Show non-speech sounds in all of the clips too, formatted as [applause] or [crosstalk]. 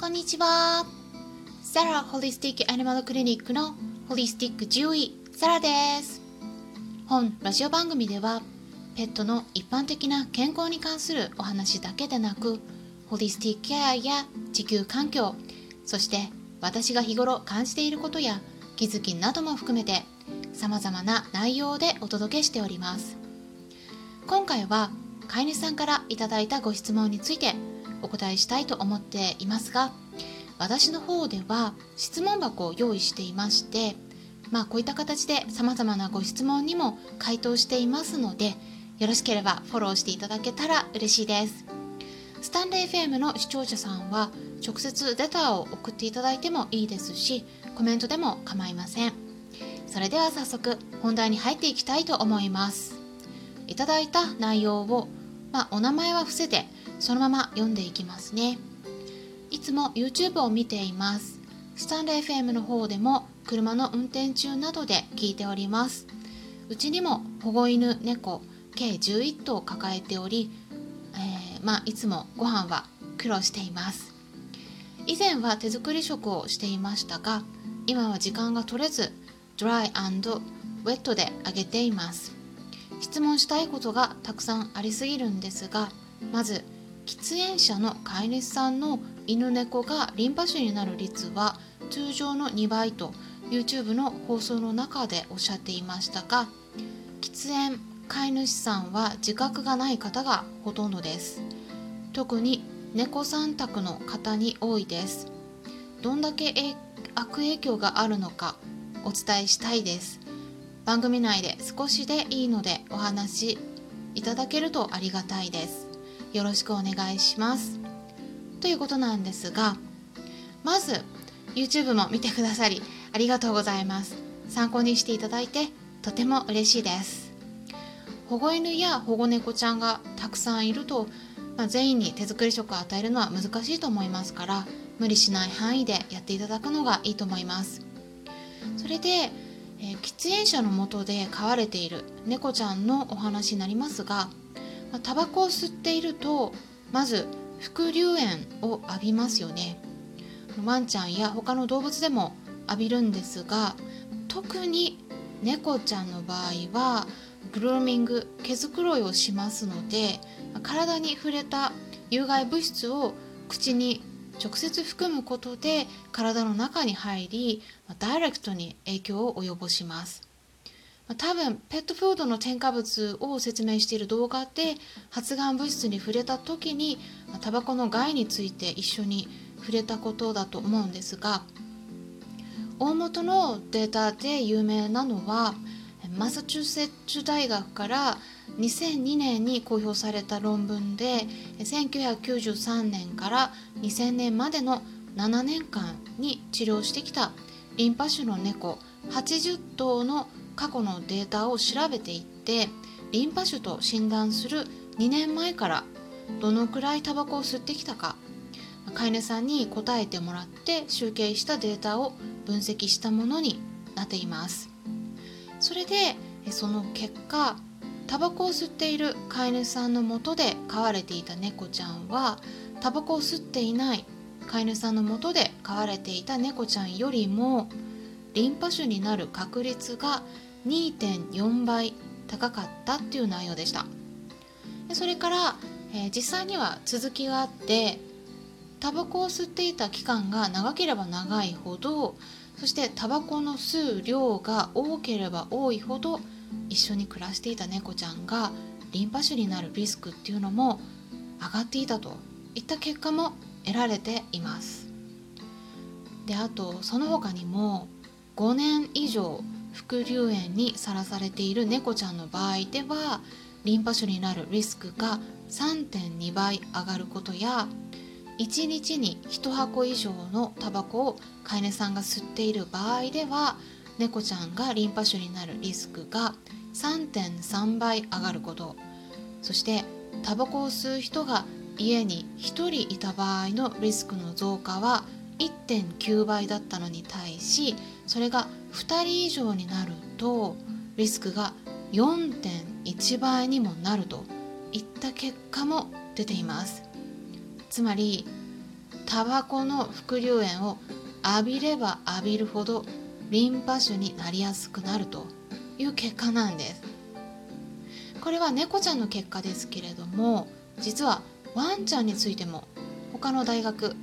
こんにちは。サラホリスティックアニマルクリニックのホリスティック獣医サラです。本ラジオ番組ではペットの一般的な健康に関するお話だけでなくホリスティックケアや地球環境そして私が日頃感じていることや気づきなども含めて様々な内容でお届けしております今回は飼い主さんからいただいたご質問についてお答えしたいと思っていますが私の方では質問箱を用意していましてまあこういった形で様々なご質問にも回答していますのでよろしければフォローしていただけたら嬉しいです。スタンレー FM の視聴者さんは直接レターを送っていただいてもいいですしコメントでも構いません。それでは早速本題に入っていきたいと思います。いただいた内容を、まあ、お名前は伏せてそのまま読んでいきますね。いつも YouTube を見ています。スタンド FM の方でも車の運転中などで聞いております。うちにも保護犬猫計11頭抱えており、えー、まあ、いつもご飯は苦労しています。以前は手作り食をしていましたが今は時間が取れずドライウェットであげています。質問したいことがたくさんありすぎるんですがまず喫煙者の飼い主さんの犬猫がリンパ腫になる率は通常の2倍と YouTube の放送の中でおっしゃっていましたが喫煙飼い主さんは自覚がない方がほとんどです。特に猫さん宅の方に多いです。どんだけ悪影響があるのかお伝えしたいです。番組内で少しでいいのでお話いただけるとありがたいですよろしくお願いします。ということなんですが、まず YouTube も見てくださりありがとうございます。参考にしていただいてとても嬉しいです。保護犬や保護猫ちゃんがたくさんいると、まあ、全員に手作り食を与えるのは難しいと思いますから無理しない範囲でやっていただくのがいいと思います。それで、えー、喫煙者のもとで飼われている猫ちゃんのお話になりますがまあ、タバコを吸っているとまず副流煙を浴びますよね。ワンちゃんや他の動物でも浴びるんですが特に猫ちゃんの場合はグローミング毛づくろいをしますので体に触れた有害物質を口に直接含むことで体の中に入りダイレクトに影響を及ぼします。多分ペットフードの添加物を説明している動画で発がん物質に触れた時にタバコの害について一緒に触れたことだと思うんですが大元のデータで有名なのはマサチューセッツ大学から2002年に公表された論文で1993年から2000年までの7年間に治療してきたリンパ腫の猫80頭の過去のデータを調べていってリンパ腫と診断する2年前からどのくらいタバコを吸ってきたか飼い主さんに答えてもらって集計したデータを分析したものになっています。それでその結果タバコを吸っている飼い主さんのもとで飼われていた猫ちゃんはタバコを吸っていない飼い主さんのもとで飼われていた猫ちゃんよりもリンパ腫になる確率が2.4倍高かったっていう内容でした。でそれから、えー、実際には続きがあってタバコを吸っていた期間が長ければ長いほどそしてタバコの吸う量が多ければ多いほど一緒に暮らしていた猫ちゃんがリンパ腫になるリスクっていうのも上がっていたといった結果も得られています。であとその他にも5年以上副流炎にさらされている猫ちゃんの場合ではリンパ腫になるリスクが3.2倍上がることや1日に1箱以上のタバコを飼い主さんが吸っている場合では猫ちゃんがリンパ腫になるリスクが3.3倍上がること。そしてタバコを吸う人が家に1人いた場合のリスクの増加は1.9倍だったのに対しそれが2人以上になるとリスクが4.1倍にもなるといった結果も出ています。つまりタバコの副流煙を浴びれば浴びるほどリンパ腫になりやすくなるという結果なんです。これは猫ちゃんの結果ですけれども実はワンちゃんについても他の大学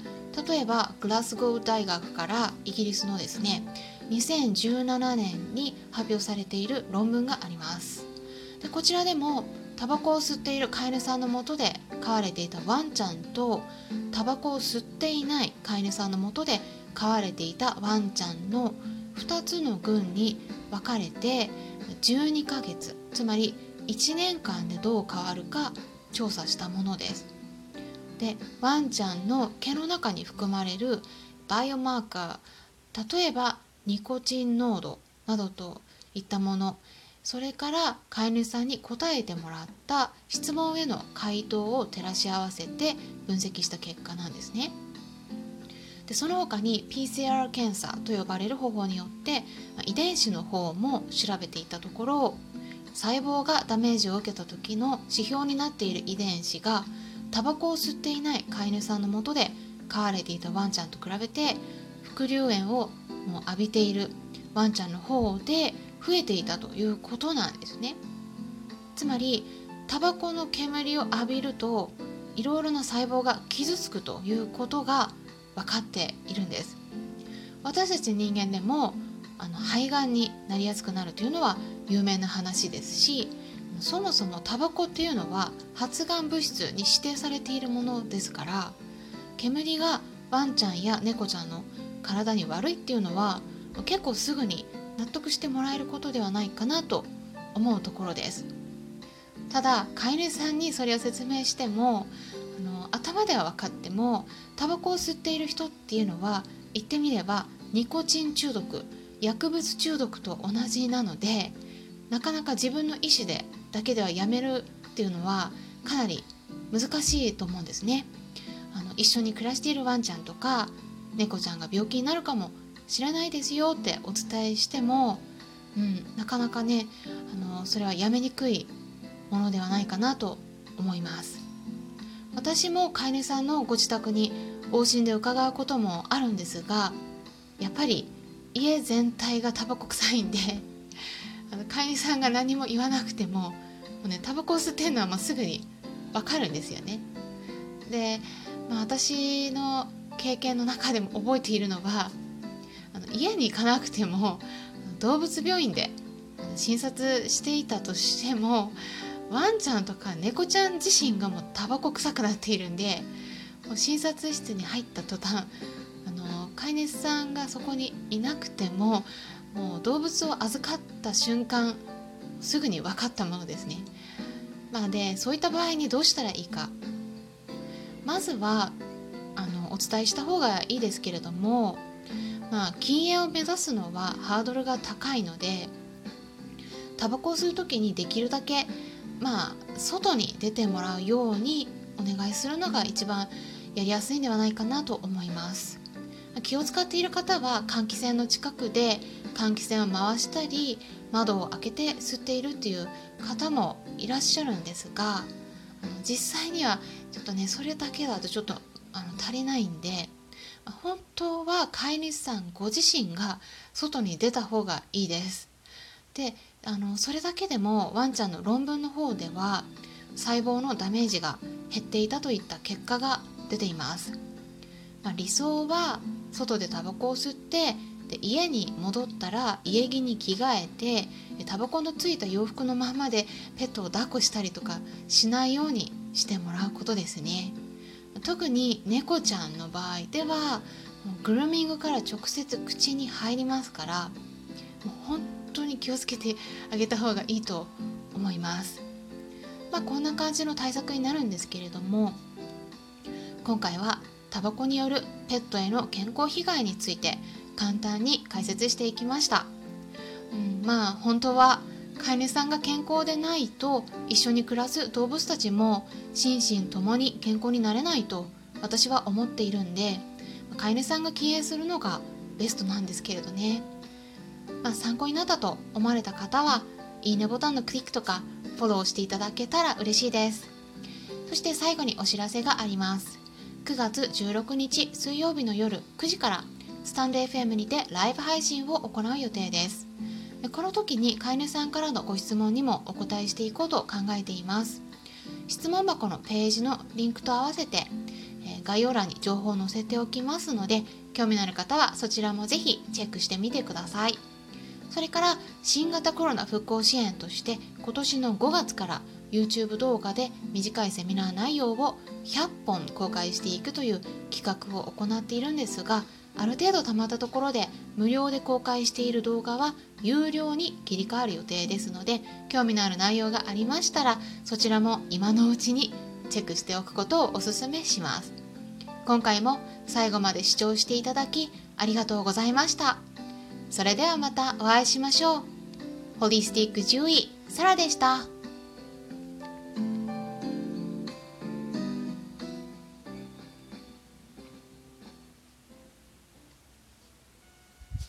例えばグラスゴー大学からイギリスのですね2017年に発表されている論文があります。でこちらでもタバコを吸っている飼い主さんのもとで飼われていたワンちゃんとタバコを吸っていない飼い主さんのもとで飼われていたワンちゃんの2つの群に分かれて12ヶ月つまり1年間でどう変わるか調査したものですでワンちゃんの毛の中に含まれるバイオマーカー例えばニコチン濃度などといったものそれから飼い主さんに答えてもらった質問への回答を照らし合わせて分析した結果なんですね。でその他に PCR 検査と呼ばれる方法によって遺伝子の方も調べていたところ細胞がダメージを受けた時の指標になっている遺伝子がタバコを吸っていない飼い主さんのもとで飼われていたワンちゃんと比べて副流煙をもう浴びているワンちゃんの方で増えていたということなんですね。つまりタバコの煙を浴びるといろいろな細胞が傷つくということが分かっているんです。私たち人間でもあの肺がんになりやすくなるというのは有名な話ですしそもそもタバコっていうのは発がん物質に指定されているものですから煙がワンちゃんや猫ちゃんの体に悪いっていうのは結構すぐに納得してもらえることではないかなと思うところです。ただ飼い主さんにそれを説明しても頭では分かってもタバコを吸っている人っていうのは言ってみればニコチン中毒薬物中毒と同じなのでなかなか自分の意思でだけではやめるっていうのはかなり難しいと思うんですね。あの一緒に暮らしているワンちゃんとか猫ちゃんが病気になるかも知らないですよってお伝えしても、うん、なかなかねあのそれはやめにくいものではないかなと思います。私も飼い主さんのご自宅に往診で伺うこともあるんですがやっぱり家全体がタバコ臭いんで [laughs] あの飼い主さんが何も言わなくてももう、ね、タバコを吸ってるのはもうすぐに分かるんですよね。で、まあ、私の経験の中でも覚えているのはあの家に行かなくても動物病院で診察していたとしてもワンちゃんとか猫ちゃん自身がもうタバコ臭くなっているんでもう診察室に入った途端あの飼い主さんがそこにいなくてももう動物を預かった瞬間すぐに分かったものですね。まあでそういった場合にどうしたらいいかまずはあのお伝えした方がいいですけれども、まあ、禁煙を目指すのはハードルが高いのでタバコを吸う時にできるだけまあ外に出てもらうようにお願いするのが一番やりやすいんではないかなと思います気を使っている方は換気扇の近くで換気扇を回したり窓を開けて吸っているっていう方もいらっしゃるんですが実際にはちょっとねそれだけだとちょっとあの足りないんで本当は飼い主さんご自身が外に出た方がいいです。であのそれだけでもワンちゃんの論文の方では細胞のダメージが減っていたといった結果が出ています。まあ、理想は外でタバコを吸ってで家に戻ったら家着に着替えてタバコのついた洋服のままでペットを抱っこしたりとかしないようにしてもらうことですね。特に猫ちゃんの場合ではグルーミングから直接口に入りますから本当に気をつけてあげた方がいいと思います。まあ、こんな感じの対策になるんですけれども今回はタバコによるペットへの健康被害について簡単に解説していきました、うん、まあ本当は飼い主さんが健康でないと一緒に暮らす動物たちも心身ともに健康になれないと私は思っているんで飼い主さんが禁煙するのがベストなんですけれどね、まあ、参考になったと思われた方はいいねボタンのクリックとかフォローしていただけたら嬉しいです。そして最後にお知らせがあります。9月16日水曜日の夜9時からスタンド FM にてライブ配信を行う予定です。この時に飼い主さんからのご質問にもお答えしていこうと考えています。質問箱のページのリンクと合わせて概要欄に情報を載せておきますので興味のある方はそちらもぜひチェックしてみてください。それから新型コロナ復興支援として今年の5月から YouTube 動画で短いセミナー内容を100本公開していくという企画を行っているんですがある程度たまったところで無料で公開している動画は有料に切り替わる予定ですので興味のある内容がありましたらそちらも今のうちにチェックしておくことをお勧めします。今回も最後まで視聴していただきありがとうございました。それではまたお会いしましょうホリスティック獣医サラでした。